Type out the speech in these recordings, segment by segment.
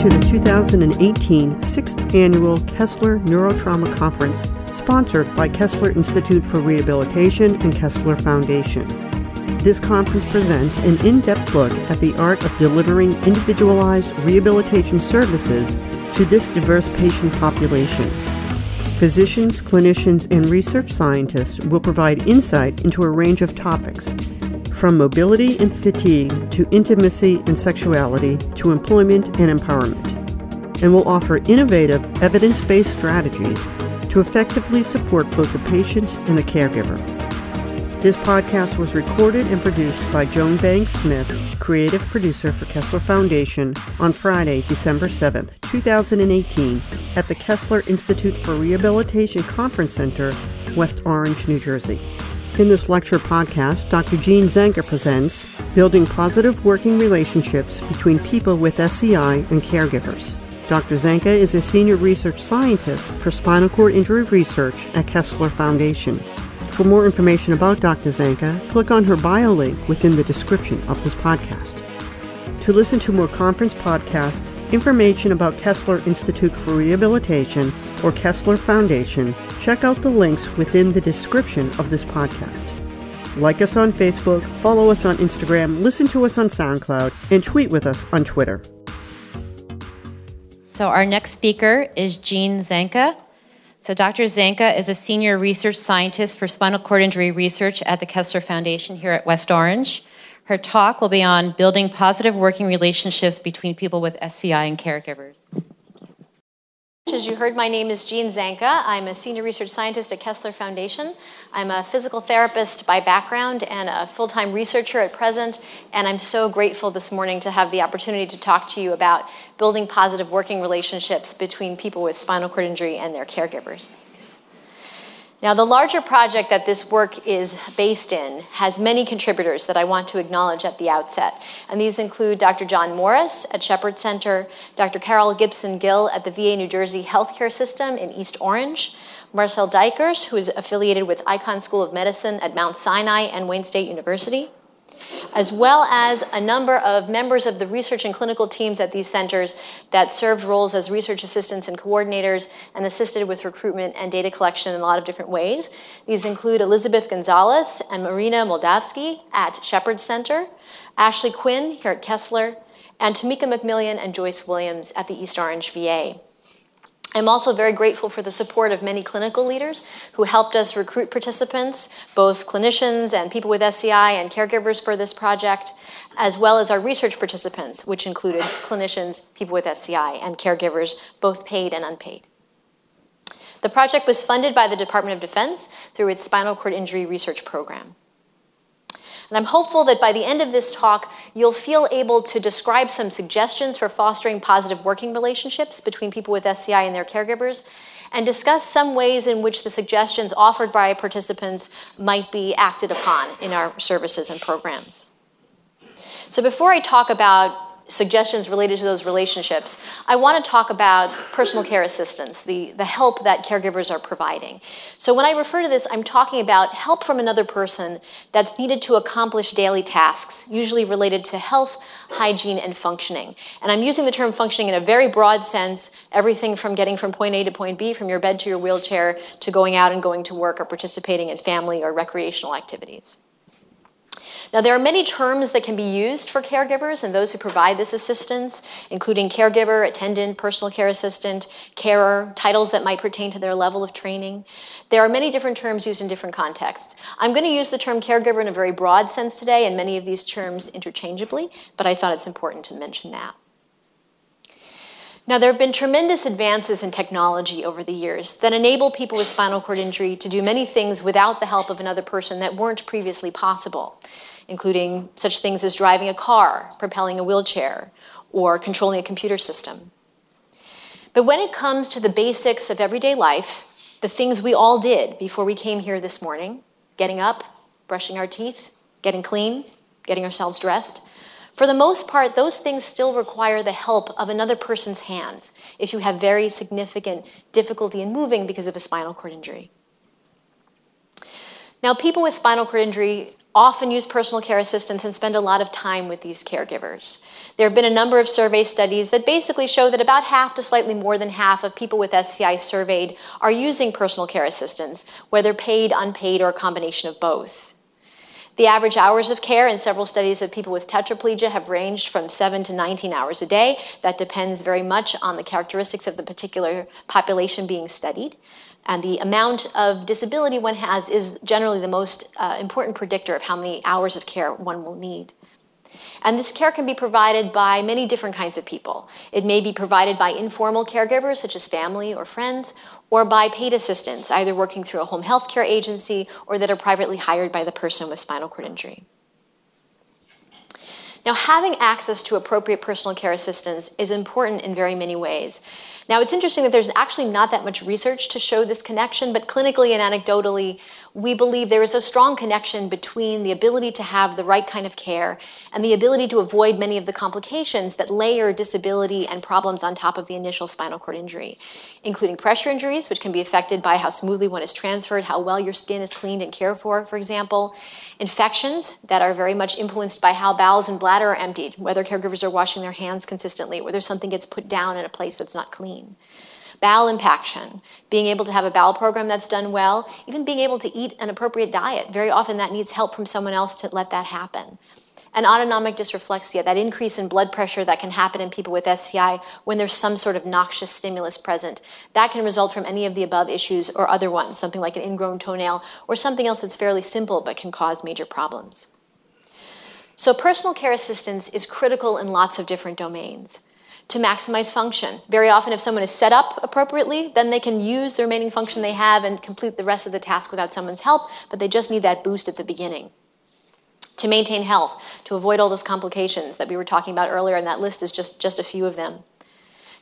to the 2018 6th Annual Kessler Neurotrauma Conference, sponsored by Kessler Institute for Rehabilitation and Kessler Foundation. This conference presents an in depth look at the art of delivering individualized rehabilitation services to this diverse patient population. Physicians, clinicians, and research scientists will provide insight into a range of topics, from mobility and fatigue to intimacy and sexuality to employment and empowerment, and will offer innovative, evidence based strategies to effectively support both the patient and the caregiver. This podcast was recorded and produced by Joan Banks Smith, creative producer for Kessler Foundation, on Friday, December 7th, 2018, at the Kessler Institute for Rehabilitation Conference Center, West Orange, New Jersey. In this lecture podcast, Dr. Jeanne Zanca presents Building Positive Working Relationships Between People with SCI and Caregivers. Dr. Zanca is a senior research scientist for spinal cord injury research at Kessler Foundation. For more information about Dr. Zanca, click on her bio link within the description of this podcast. To listen to more conference podcasts, information about Kessler Institute for Rehabilitation, or Kessler Foundation, check out the links within the description of this podcast. Like us on Facebook, follow us on Instagram, listen to us on SoundCloud, and tweet with us on Twitter. So, our next speaker is Jeanne Zanca. So, Dr. Zanca is a senior research scientist for spinal cord injury research at the Kessler Foundation here at West Orange. Her talk will be on building positive working relationships between people with SCI and caregivers. As you heard, my name is Jeanne Zanca. I'm a senior research scientist at Kessler Foundation. I'm a physical therapist by background and a full time researcher at present. And I'm so grateful this morning to have the opportunity to talk to you about building positive working relationships between people with spinal cord injury and their caregivers. Now, the larger project that this work is based in has many contributors that I want to acknowledge at the outset. And these include Dr. John Morris at Shepherd Center, Dr. Carol Gibson Gill at the VA New Jersey Healthcare System in East Orange, Marcel Dijkers, who is affiliated with Icahn School of Medicine at Mount Sinai and Wayne State University, as well as a number of members of the research and clinical teams at these centers that served roles as research assistants and coordinators and assisted with recruitment and data collection in a lot of different ways. These include Elizabeth Gonzalez and Marina Moldavsky at Shepherd Center, Ashley Quinn here at Kessler, and Tamika McMillian and Joyce Williams at the East Orange VA. I'm also very grateful for the support of many clinical leaders who helped us recruit participants, both clinicians and people with SCI and caregivers for this project, as well as our research participants, which included clinicians, people with SCI, and caregivers, both paid and unpaid. The project was funded by the Department of Defense through its Spinal Cord Injury Research Program. And I'm hopeful that by the end of this talk, you'll feel able to describe some suggestions for fostering positive working relationships between people with SCI and their caregivers, and discuss some ways in which the suggestions offered by participants might be acted upon in our services and programs. So before I talk about suggestions related to those relationships, I want to talk about personal care assistance, the, the help that caregivers are providing. So, when I refer to this, I'm talking about help from another person that's needed to accomplish daily tasks, usually related to health, hygiene, and functioning. And I'm using the term functioning in a very broad sense everything from getting from point A to point B, from your bed to your wheelchair, to going out and going to work or participating in family or recreational activities. Now, there are many terms that can be used for caregivers and those who provide this assistance, including caregiver, attendant, personal care assistant, carer, titles that might pertain to their level of training. There are many different terms used in different contexts. I'm going to use the term caregiver in a very broad sense today, and many of these terms interchangeably, but I thought it's important to mention that. Now, there have been tremendous advances in technology over the years that enable people with spinal cord injury to do many things without the help of another person that weren't previously possible including such things as driving a car, propelling a wheelchair, or controlling a computer system. But when it comes to the basics of everyday life, the things we all did before we came here this morning getting up, brushing our teeth, getting clean, getting ourselves dressed for the most part, those things still require the help of another person's hands if you have very significant difficulty in moving because of a spinal cord injury. Now, people with spinal cord injury often use personal care assistants and spend a lot of time with these caregivers. There have been a number of survey studies that basically show that about half to slightly more than half of people with SCI surveyed are using personal care assistants, whether paid, unpaid, or a combination of both. The average hours of care in several studies of people with tetraplegia have ranged from 7 to 19 hours a day. That depends very much on the characteristics of the particular population being studied. And the amount of disability one has is generally the most uh, important predictor of how many hours of care one will need. And this care can be provided by many different kinds of people. It may be provided by informal caregivers, such as family or friends, or by paid assistants, either working through a home health care agency or that are privately hired by the person with spinal cord injury. Now, having access to appropriate personal care assistance is important in very many ways. Now, it's interesting that there's actually not that much research to show this connection, but clinically and anecdotally, we believe there is a strong connection between the ability to have the right kind of care and the ability to avoid many of the complications that layer disability and problems on top of the initial spinal cord injury, including pressure injuries, which can be affected by how smoothly one is transferred, how well your skin is cleaned and cared for, for example, infections that are very much influenced by how bowels and bladder are emptied, whether caregivers are washing their hands consistently, whether something gets put down in a place that's not clean bowel impaction, being able to have a bowel program that's done well, even being able to eat an appropriate diet. Very often that needs help from someone else to let that happen. And autonomic dysreflexia, that increase in blood pressure that can happen in people with SCI when there's some sort of noxious stimulus present. That can result from any of the above issues or other ones, something like an ingrown toenail or something else that's fairly simple but can cause major problems. So, personal care assistance is critical in lots of different domains to maximize function. Very often, if someone is set up appropriately, then they can use the remaining function they have and complete the rest of the task without someone's help, but they just need that boost at the beginning. To maintain health, to avoid all those complications that we were talking about earlier, and that list is just, just a few of them.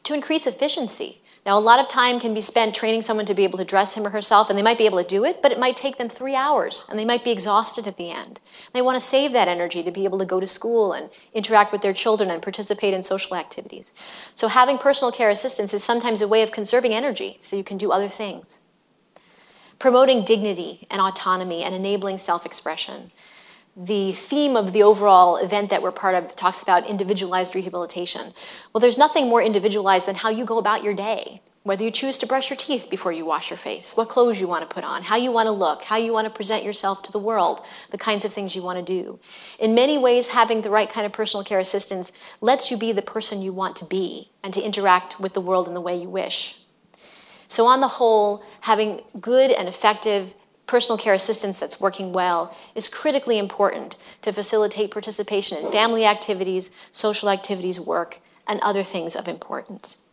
To increase efficiency, now, a lot of time can be spent training someone to be able to dress him or herself, and they might be able to do it, but it might take them three hours, and they might be exhausted at the end. They want to save that energy to be able to go to school and interact with their children and participate in social activities. So, having personal care assistance is sometimes a way of conserving energy so you can do other things. Promoting dignity and autonomy and enabling self expression the theme of the overall event that we're part of talks about individualized rehabilitation. Well, there's nothing more individualized than how you go about your day. Whether you choose to brush your teeth before you wash your face, what clothes you want to put on, how you want to look, how you want to present yourself to the world, the kinds of things you want to do. In many ways, having the right kind of personal care assistance lets you be the person you want to be and to interact with the world in the way you wish. So, on the whole, having good and effective personal care assistance that's working well is critically important to facilitate participation in family activities, social activities, work, and other things of importance.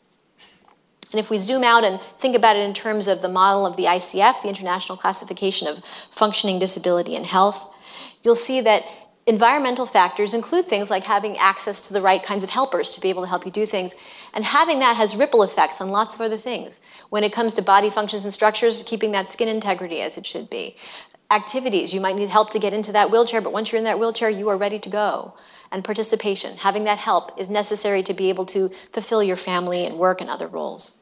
And if we zoom out and think about it in terms of the model of the ICF, the International Classification of Functioning Disability and Health, you'll see that environmental factors include things like having access to the right kinds of helpers to be able to help you do things. And having that has ripple effects on lots of other things. When it comes to body functions and structures, keeping that skin integrity as it should be. Activities, you might need help to get into that wheelchair, but once you're in that wheelchair, you are ready to go. And participation, having that help is necessary to be able to fulfill your family and work and other roles.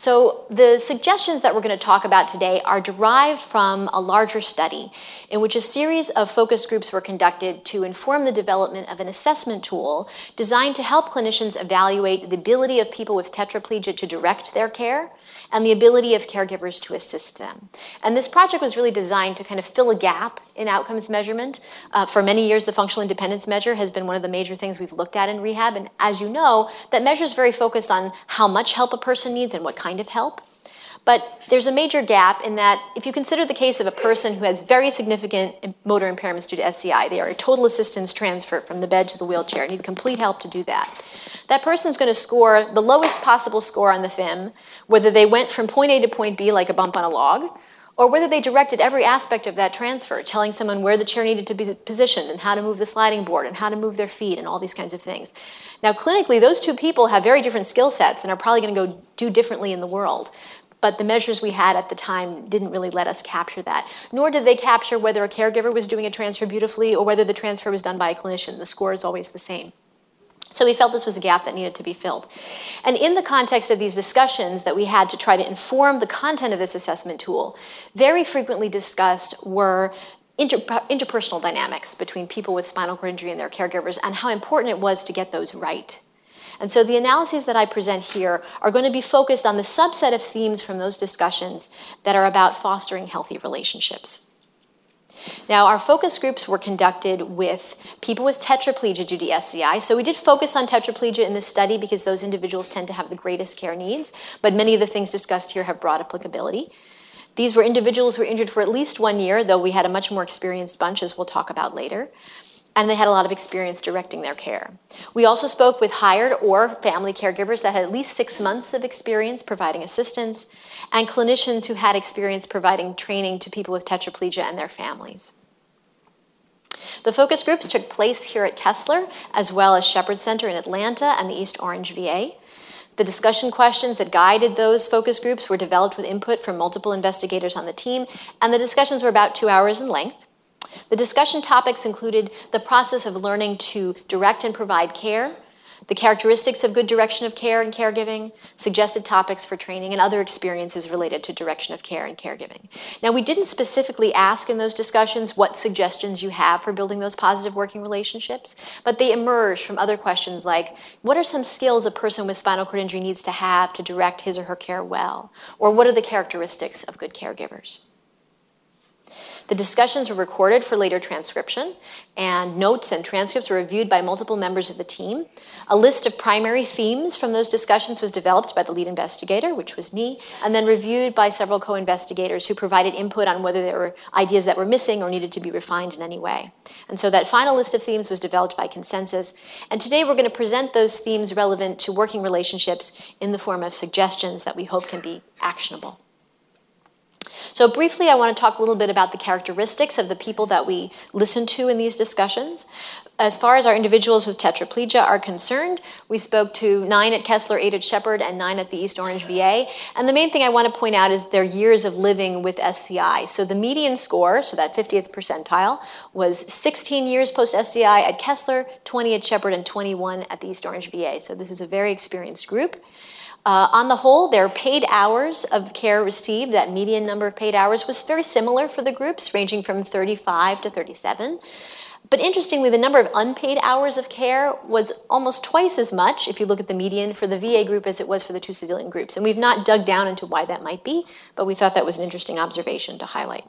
So, the suggestions that we're going to talk about today are derived from a larger study in which a series of focus groups were conducted to inform the development of an assessment tool designed to help clinicians evaluate the ability of people with tetraplegia to direct their care and the ability of caregivers to assist them. And this project was really designed to kind of fill a gap in outcomes measurement. Uh, for many years, the functional independence measure has been one of the major things we've looked at in rehab. And as you know, that measure is very focused on how much help a person needs and what kind of help. But there's a major gap in that if you consider the case of a person who has very significant motor impairments due to SCI, they are a total assistance transfer from the bed to the wheelchair, need complete help to do that. That person is going to score the lowest possible score on the FIM, whether they went from point A to point B like a bump on a log, or whether they directed every aspect of that transfer, telling someone where the chair needed to be positioned and how to move the sliding board and how to move their feet and all these kinds of things. Now, clinically, those two people have very different skill sets and are probably going to go do differently in the world. But the measures we had at the time didn't really let us capture that. Nor did they capture whether a caregiver was doing a transfer beautifully or whether the transfer was done by a clinician. The score is always the same. So we felt this was a gap that needed to be filled. And in the context of these discussions that we had to try to inform the content of this assessment tool, very frequently discussed were inter- interpersonal dynamics between people with spinal cord injury and their caregivers and how important it was to get those right. And so the analyses that I present here are going to be focused on the subset of themes from those discussions that are about fostering healthy relationships. Now, our focus groups were conducted with people with tetraplegia due to SCI. So we did focus on tetraplegia in this study because those individuals tend to have the greatest care needs, but many of the things discussed here have broad applicability. These were individuals who were injured for at least one year, though we had a much more experienced bunch, as we'll talk about later. And they had a lot of experience directing their care. We also spoke with hired or family caregivers that had at least six months of experience providing assistance, and clinicians who had experience providing training to people with tetraplegia and their families. The focus groups took place here at Kessler, as well as Shepherd Center in Atlanta and the East Orange VA. The discussion questions that guided those focus groups were developed with input from multiple investigators on the team, and the discussions were about two hours in length. The discussion topics included the process of learning to direct and provide care, the characteristics of good direction of care and caregiving, suggested topics for training, and other experiences related to direction of care and caregiving. Now, we didn't specifically ask in those discussions what suggestions you have for building those positive working relationships, but they emerged from other questions like what are some skills a person with spinal cord injury needs to have to direct his or her care well? Or what are the characteristics of good caregivers? The discussions were recorded for later transcription, and notes and transcripts were reviewed by multiple members of the team. A list of primary themes from those discussions was developed by the lead investigator, which was me, and then reviewed by several co investigators who provided input on whether there were ideas that were missing or needed to be refined in any way. And so that final list of themes was developed by consensus. And today we're going to present those themes relevant to working relationships in the form of suggestions that we hope can be actionable. So, briefly, I want to talk a little bit about the characteristics of the people that we listen to in these discussions. As far as our individuals with tetraplegia are concerned, we spoke to nine at Kessler, eight at Shepherd, and nine at the East Orange VA. And the main thing I want to point out is their years of living with SCI. So the median score, so that 50th percentile, was 16 years post SCI at Kessler, 20 at Shepherd, and 21 at the East Orange VA. So this is a very experienced group. Uh, on the whole, their paid hours of care received, that median number of paid hours, was very similar for the groups, ranging from 35 to 37. But interestingly, the number of unpaid hours of care was almost twice as much if you look at the median for the VA group as it was for the two civilian groups. And we've not dug down into why that might be, but we thought that was an interesting observation to highlight.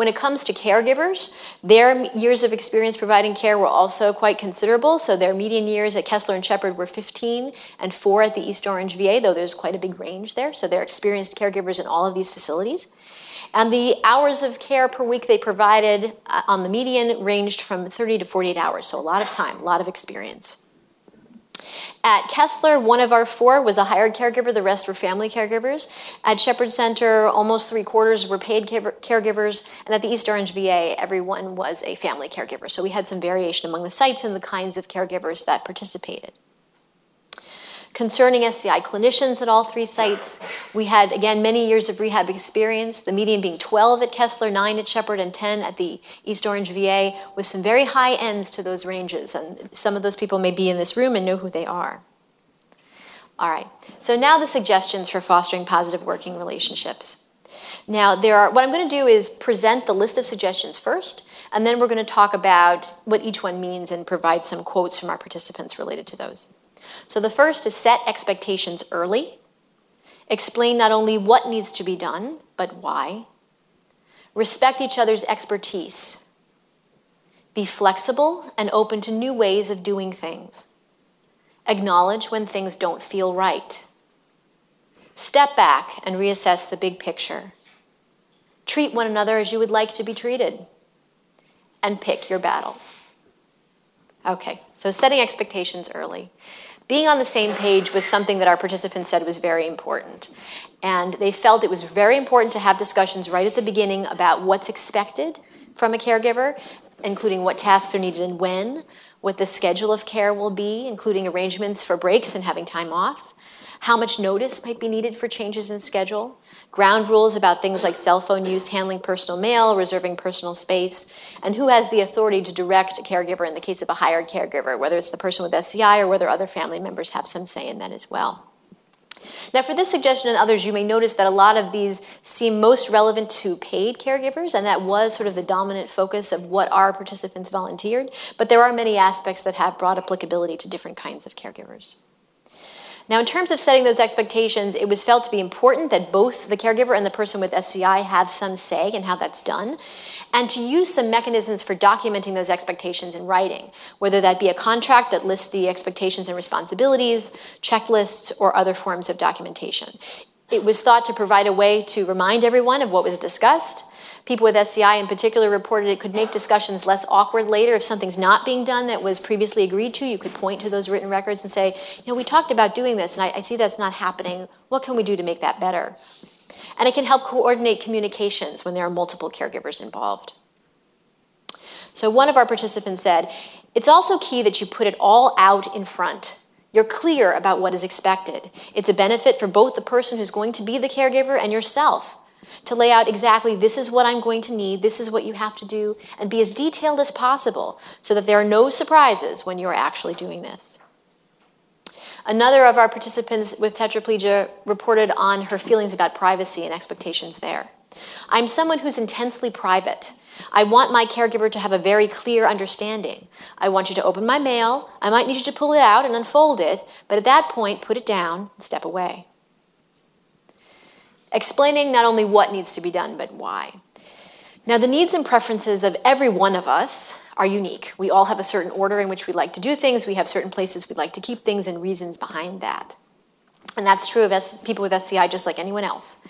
When it comes to caregivers, their years of experience providing care were also quite considerable. So their median years at Kessler and Shepherd were 15 and 4 at the East Orange VA, though there's quite a big range there. So they're experienced caregivers in all of these facilities. And the hours of care per week they provided uh, on the median ranged from 30 to 48 hours. So a lot of time, a lot of experience. At Kessler, one of our four was a hired caregiver, the rest were family caregivers. At Shepherd Center, almost three quarters were paid caregivers, and at the East Orange VA, everyone was a family caregiver. So we had some variation among the sites and the kinds of caregivers that participated. Concerning SCI clinicians at all three sites, we had, again, many years of rehab experience, the median being 12 at Kessler, 9 at Shepherd, and 10 at the East Orange VA, with some very high ends to those ranges. And some of those people may be in this room and know who they are. All right, so now the suggestions for fostering positive working relationships. Now, there are, what I'm going to do is present the list of suggestions first, and then we're going to talk about what each one means and provide some quotes from our participants related to those. So the first is set expectations early. Explain not only what needs to be done, but why. Respect each other's expertise. Be flexible and open to new ways of doing things. Acknowledge when things don't feel right. Step back and reassess the big picture. Treat one another as you would like to be treated. And pick your battles. Okay, so setting expectations early being on the same page was something that our participants said was very important. And they felt it was very important to have discussions right at the beginning about what's expected from a caregiver, including what tasks are needed and when, what the schedule of care will be, including arrangements for breaks and having time off, how much notice might be needed for changes in schedule, ground rules about things like cell phone use, handling personal mail, reserving personal space, and who has the authority to direct a caregiver in the case of a hired caregiver, whether it's the person with SCI or whether other family members have some say in that as well. Now, for this suggestion and others, you may notice that a lot of these seem most relevant to paid caregivers, and that was sort of the dominant focus of what our participants volunteered. But there are many aspects that have broad applicability to different kinds of caregivers. Now, in terms of setting those expectations, it was felt to be important that both the caregiver and the person with SCI have some say in how that's done, and to use some mechanisms for documenting those expectations in writing, whether that be a contract that lists the expectations and responsibilities, checklists, or other forms of documentation. It was thought to provide a way to remind everyone of what was discussed People with SCI in particular reported it could make discussions less awkward later. If something's not being done that was previously agreed to, you could point to those written records and say, you know, we talked about doing this and I, I see that's not happening. What can we do to make that better? And it can help coordinate communications when there are multiple caregivers involved. So one of our participants said, it's also key that you put it all out in front. You're clear about what is expected. It's a benefit for both the person who's going to be the caregiver and yourself to lay out exactly this is what I'm going to need, this is what you have to do, and be as detailed as possible so that there are no surprises when you're actually doing this. Another of our participants with tetraplegia reported on her feelings about privacy and expectations there. I'm someone who's intensely private. I want my caregiver to have a very clear understanding. I want you to open my mail. I might need you to pull it out and unfold it, but at that point, put it down and step away explaining not only what needs to be done, but why. Now, the needs and preferences of every one of us are unique. We all have a certain order in which we like to do things, we have certain places we'd like to keep things, and reasons behind that. And that's true of S- people with SCI just like anyone else.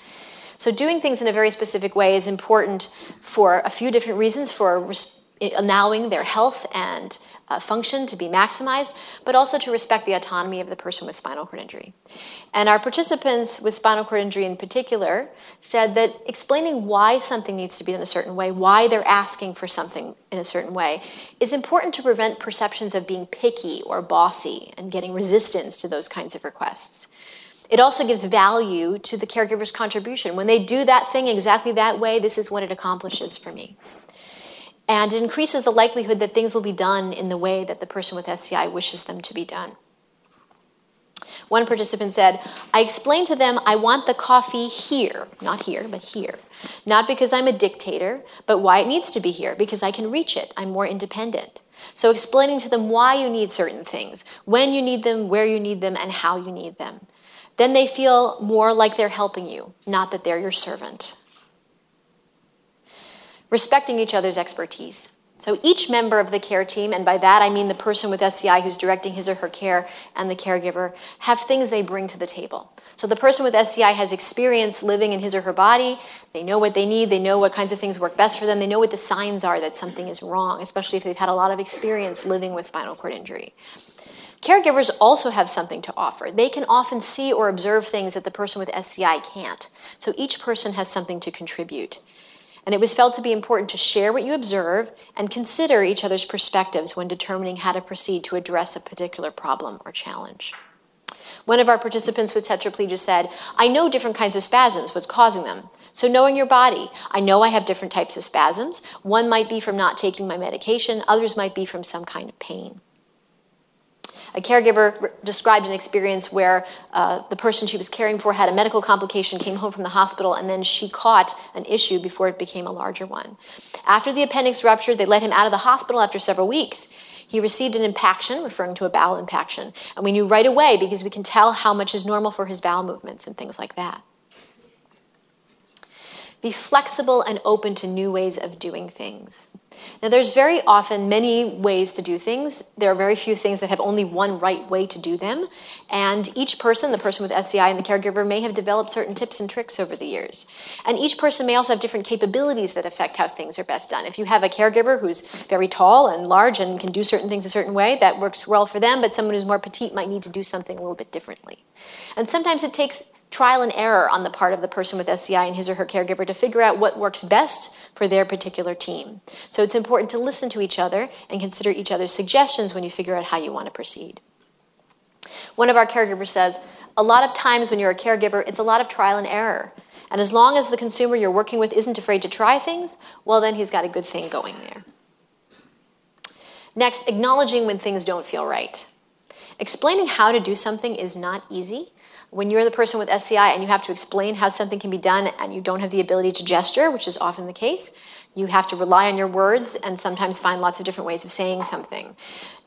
So, doing things in a very specific way is important for a few different reasons for res- allowing their health and uh, function to be maximized, but also to respect the autonomy of the person with spinal cord injury. And our participants with spinal cord injury in particular said that explaining why something needs to be done a certain way, why they're asking for something in a certain way, is important to prevent perceptions of being picky or bossy and getting resistance to those kinds of requests. It also gives value to the caregiver's contribution. When they do that thing exactly that way, this is what it accomplishes for me and it increases the likelihood that things will be done in the way that the person with SCI wishes them to be done. One participant said, I explained to them I want the coffee here, not here, but here. Not because I'm a dictator, but why it needs to be here, because I can reach it. I'm more independent. So explaining to them why you need certain things, when you need them, where you need them, and how you need them. Then they feel more like they're helping you, not that they're your servant respecting each other's expertise. So each member of the care team, and by that I mean the person with SCI who's directing his or her care and the caregiver, have things they bring to the table. So the person with SCI has experience living in his or her body. They know what they need. They know what kinds of things work best for them. They know what the signs are that something is wrong, especially if they've had a lot of experience living with spinal cord injury. Caregivers also have something to offer. They can often see or observe things that the person with SCI can't. So each person has something to contribute and it was felt to be important to share what you observe and consider each other's perspectives when determining how to proceed to address a particular problem or challenge. One of our participants with tetraplegia said, I know different kinds of spasms, what's causing them. So, knowing your body, I know I have different types of spasms. One might be from not taking my medication, others might be from some kind of pain. A caregiver described an experience where uh, the person she was caring for had a medical complication, came home from the hospital, and then she caught an issue before it became a larger one. After the appendix ruptured, they let him out of the hospital after several weeks. He received an impaction, referring to a bowel impaction, and we knew right away because we can tell how much is normal for his bowel movements and things like that. Be flexible and open to new ways of doing things. Now, there's very often many ways to do things. There are very few things that have only one right way to do them. And each person, the person with SCI and the caregiver, may have developed certain tips and tricks over the years. And each person may also have different capabilities that affect how things are best done. If you have a caregiver who's very tall and large and can do certain things a certain way, that works well for them, but someone who's more petite might need to do something a little bit differently. And sometimes it takes trial and error on the part of the person with SCI and his or her caregiver to figure out what works best for their particular team. So it's important to listen to each other and consider each other's suggestions when you figure out how you want to proceed. One of our caregivers says, a lot of times when you're a caregiver, it's a lot of trial and error. And as long as the consumer you're working with isn't afraid to try things, well, then he's got a good thing going there. Next, acknowledging when things don't feel right. Explaining how to do something is not easy, When you're the person with SCI and you have to explain how something can be done and you don't have the ability to gesture, which is often the case, you have to rely on your words and sometimes find lots of different ways of saying something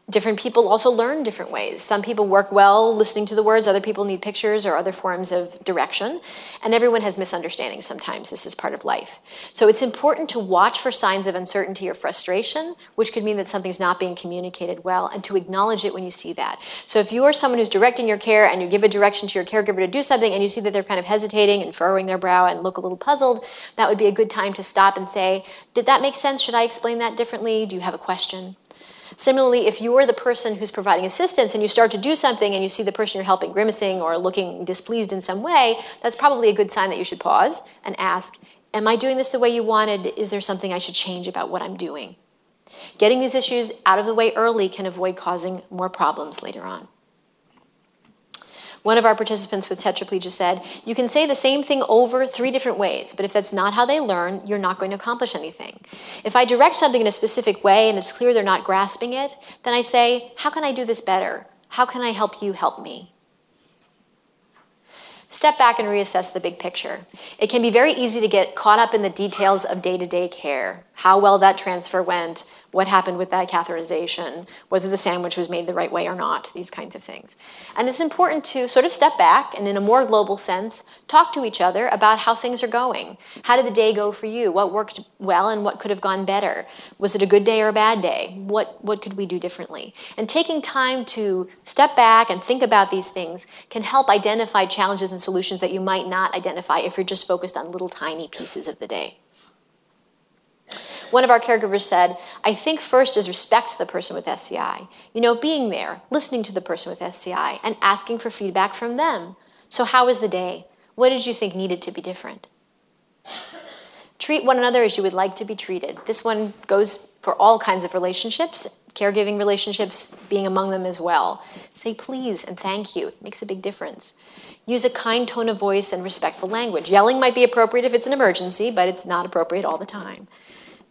different people also learn different ways. Some people work well listening to the words, other people need pictures or other forms of direction, and everyone has misunderstandings sometimes. This is part of life. So it's important to watch for signs of uncertainty or frustration, which could mean that something's not being communicated well, and to acknowledge it when you see that. So if you are someone who's directing your care and you give a direction to your caregiver to do something and you see that they're kind of hesitating and furrowing their brow and look a little puzzled, that would be a good time to stop and say, Did that make sense? Should I explain that differently? Do you have a question? Similarly, if you're the person who's providing assistance and you start to do something and you see the person you're helping grimacing or looking displeased in some way, that's probably a good sign that you should pause and ask, Am I doing this the way you wanted? Is there something I should change about what I'm doing? Getting these issues out of the way early can avoid causing more problems later on. One of our participants with tetraplegia said, You can say the same thing over three different ways, but if that's not how they learn, you're not going to accomplish anything. If I direct something in a specific way and it's clear they're not grasping it, then I say, How can I do this better? How can I help you help me? Step back and reassess the big picture. It can be very easy to get caught up in the details of day to day care, how well that transfer went, what happened with that catheterization, whether the sandwich was made the right way or not, these kinds of things. And it's important to sort of step back and, in a more global sense, talk to each other about how things are going. How did the day go for you? What worked well and what could have gone better? Was it a good day or a bad day? What, what could we do differently? And taking time to step back and think about these things can help identify challenges and solutions that you might not identify if you're just focused on little tiny pieces of the day. One of our caregivers said, I think first is respect the person with SCI. You know, being there, listening to the person with SCI, and asking for feedback from them. So, how was the day? What did you think needed to be different? Treat one another as you would like to be treated. This one goes for all kinds of relationships, caregiving relationships being among them as well. Say please and thank you. It makes a big difference. Use a kind tone of voice and respectful language. Yelling might be appropriate if it's an emergency, but it's not appropriate all the time.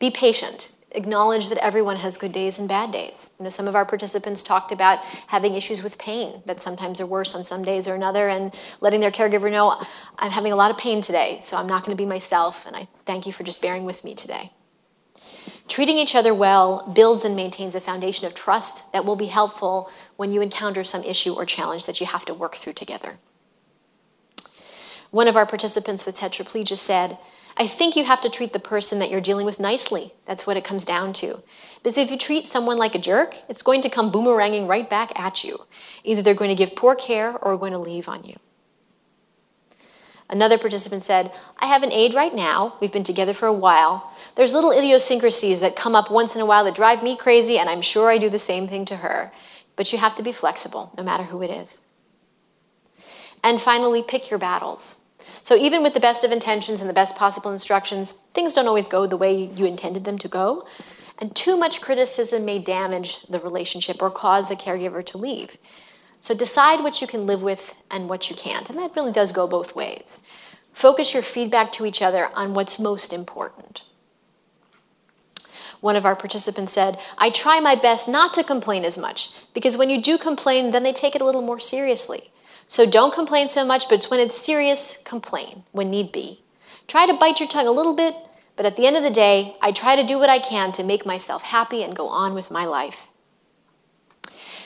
Be patient. Acknowledge that everyone has good days and bad days. You know, some of our participants talked about having issues with pain that sometimes are worse on some days or another, and letting their caregiver know, I'm having a lot of pain today, so I'm not going to be myself, and I thank you for just bearing with me today. Treating each other well builds and maintains a foundation of trust that will be helpful when you encounter some issue or challenge that you have to work through together. One of our participants with tetraplegia said, I think you have to treat the person that you're dealing with nicely. That's what it comes down to. Because if you treat someone like a jerk, it's going to come boomeranging right back at you. Either they're going to give poor care or going to leave on you. Another participant said, I have an aide right now. We've been together for a while. There's little idiosyncrasies that come up once in a while that drive me crazy, and I'm sure I do the same thing to her. But you have to be flexible, no matter who it is. And finally, pick your battles. So even with the best of intentions and the best possible instructions, things don't always go the way you intended them to go. And too much criticism may damage the relationship or cause a caregiver to leave. So decide what you can live with and what you can't. And that really does go both ways. Focus your feedback to each other on what's most important. One of our participants said, I try my best not to complain as much because when you do complain, then they take it a little more seriously. So don't complain so much, but it's when it's serious, complain when need be. Try to bite your tongue a little bit, but at the end of the day, I try to do what I can to make myself happy and go on with my life.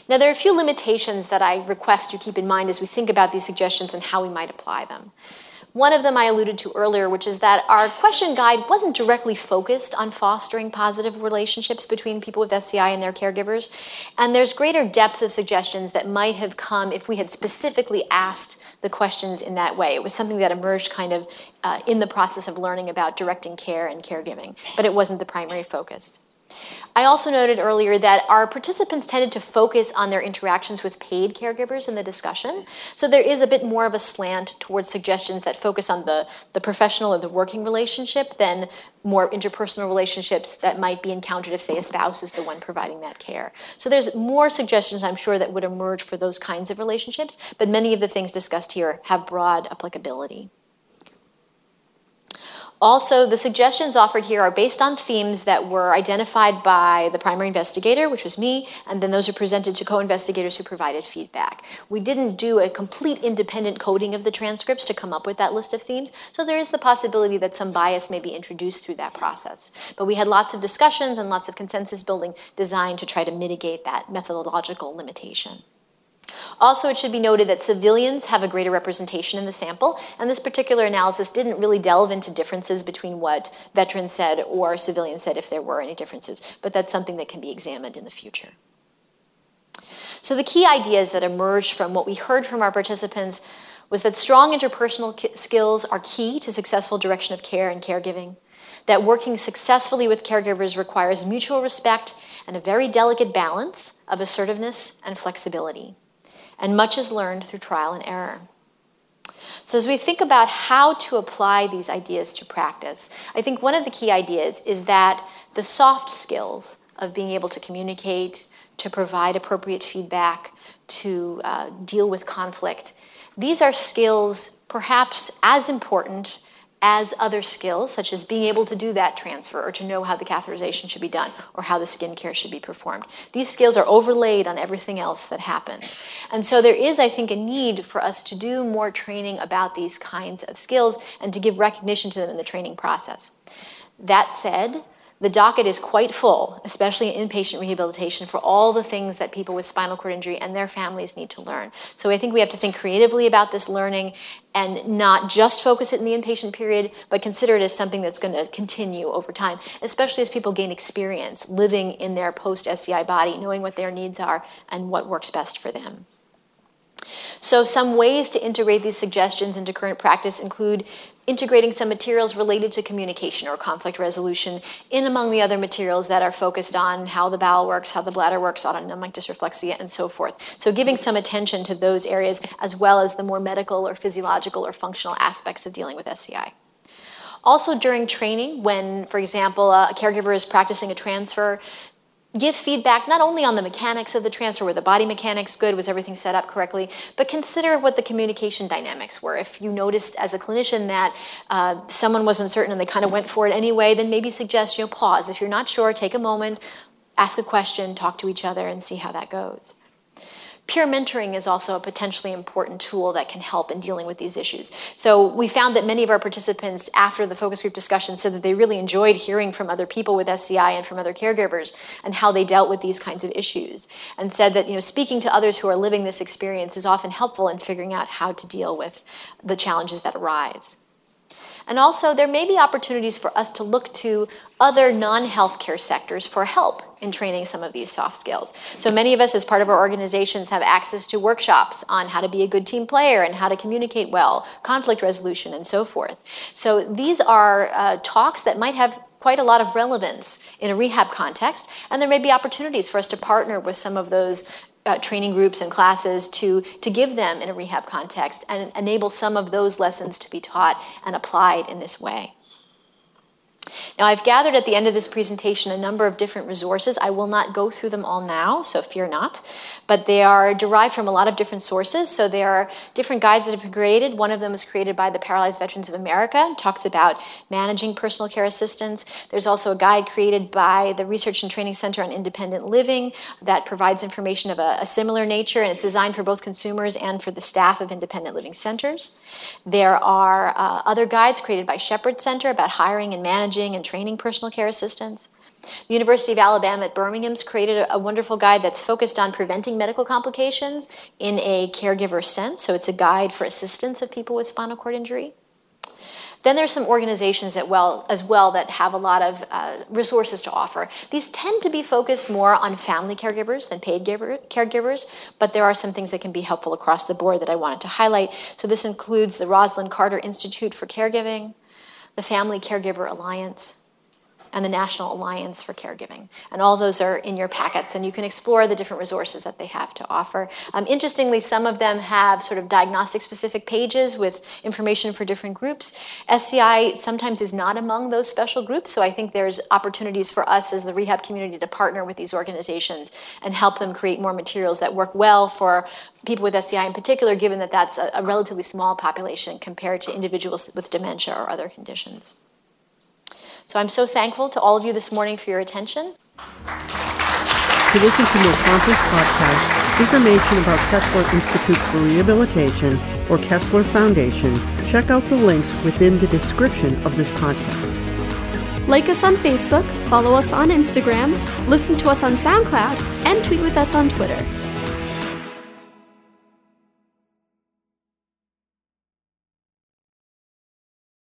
Now, there are a few limitations that I request you keep in mind as we think about these suggestions and how we might apply them. One of them I alluded to earlier, which is that our question guide wasn't directly focused on fostering positive relationships between people with SCI and their caregivers. And there's greater depth of suggestions that might have come if we had specifically asked the questions in that way. It was something that emerged kind of uh, in the process of learning about directing care and caregiving, but it wasn't the primary focus. I also noted earlier that our participants tended to focus on their interactions with paid caregivers in the discussion. So there is a bit more of a slant towards suggestions that focus on the, the professional or the working relationship than more interpersonal relationships that might be encountered if, say, a spouse is the one providing that care. So there's more suggestions, I'm sure, that would emerge for those kinds of relationships, but many of the things discussed here have broad applicability. Also, the suggestions offered here are based on themes that were identified by the primary investigator, which was me, and then those are presented to co investigators who provided feedback. We didn't do a complete independent coding of the transcripts to come up with that list of themes, so there is the possibility that some bias may be introduced through that process. But we had lots of discussions and lots of consensus building designed to try to mitigate that methodological limitation. Also, it should be noted that civilians have a greater representation in the sample, and this particular analysis didn't really delve into differences between what veterans said or civilians said if there were any differences, but that's something that can be examined in the future. So, the key ideas that emerged from what we heard from our participants was that strong interpersonal skills are key to successful direction of care and caregiving, that working successfully with caregivers requires mutual respect and a very delicate balance of assertiveness and flexibility and much is learned through trial and error. So, as we think about how to apply these ideas to practice, I think one of the key ideas is that the soft skills of being able to communicate, to provide appropriate feedback, to uh, deal with conflict, these are skills perhaps as important as other skills, such as being able to do that transfer or to know how the catheterization should be done or how the skin care should be performed. These skills are overlaid on everything else that happens. And so there is, I think, a need for us to do more training about these kinds of skills and to give recognition to them in the training process. That said, the docket is quite full, especially in inpatient rehabilitation, for all the things that people with spinal cord injury and their families need to learn. So I think we have to think creatively about this learning and not just focus it in the inpatient period, but consider it as something that's going to continue over time, especially as people gain experience living in their post SCI body, knowing what their needs are and what works best for them. So, some ways to integrate these suggestions into current practice include integrating some materials related to communication or conflict resolution in among the other materials that are focused on how the bowel works, how the bladder works, autonomic dysreflexia, and so forth. So, giving some attention to those areas as well as the more medical or physiological or functional aspects of dealing with SCI. Also, during training, when, for example, a caregiver is practicing a transfer, give feedback not only on the mechanics of the transfer, were the body mechanics good, was everything set up correctly, but consider what the communication dynamics were. If you noticed as a clinician that uh, someone was uncertain and they kind of went for it anyway, then maybe suggest you know pause. If you're not sure, take a moment, ask a question, talk to each other, and see how that goes. Peer mentoring is also a potentially important tool that can help in dealing with these issues. So we found that many of our participants, after the focus group discussion, said that they really enjoyed hearing from other people with SCI and from other caregivers and how they dealt with these kinds of issues, and said that you know speaking to others who are living this experience is often helpful in figuring out how to deal with the challenges that arise. And also, there may be opportunities for us to look to other non healthcare sectors for help in training some of these soft skills. So many of us, as part of our organizations, have access to workshops on how to be a good team player and how to communicate well, conflict resolution, and so forth. So these are uh, talks that might have quite a lot of relevance in a rehab context, and there may be opportunities for us to partner with some of those uh, training groups and classes to, to give them in a rehab context and enable some of those lessons to be taught and applied in this way. Now, I've gathered at the end of this presentation a number of different resources. I will not go through them all now, so fear not, but they are derived from a lot of different sources. So there are different guides that have been created. One of them was created by the Paralyzed Veterans of America, talks about managing personal care assistance. There's also a guide created by the Research and Training Center on Independent Living that provides information of a, a similar nature, and it's designed for both consumers and for the staff of independent living centers. There are uh, other guides created by Shepherd Center about hiring and managing and training personal care assistants. The University of Alabama at Birmingham's created a, a, wonderful guide that's focused on preventing medical complications in a caregiver sense. So it's a guide for assistance of people with spinal cord injury. Then there's some organizations that well, as well that have a lot of uh, resources to offer. These tend to be focused more on family caregivers than paid giver, caregivers, but there are some things that can be helpful across the board that I wanted to highlight. So this includes the Rosalynn Carter Institute for Caregiving, the Family Caregiver Alliance, and the National Alliance for Caregiving. And all those are in your packets, and you can explore the different resources that they have to offer. Um, interestingly, some of them have sort of diagnostic specific pages with information for different groups. SCI sometimes is not among those special groups, so I think there's opportunities for us as the rehab community to partner with these organizations and help them create more materials that work well for people with SCI in particular, given that that's a, a relatively small population compared to individuals with dementia or other conditions. So I'm so thankful to all of you this morning for your attention. To listen to more conference podcasts, information about Kessler Institute for Rehabilitation or Kessler Foundation, check out the links within the description of this podcast. Like us on Facebook, follow us on Instagram, listen to us on SoundCloud, and tweet with us on Twitter.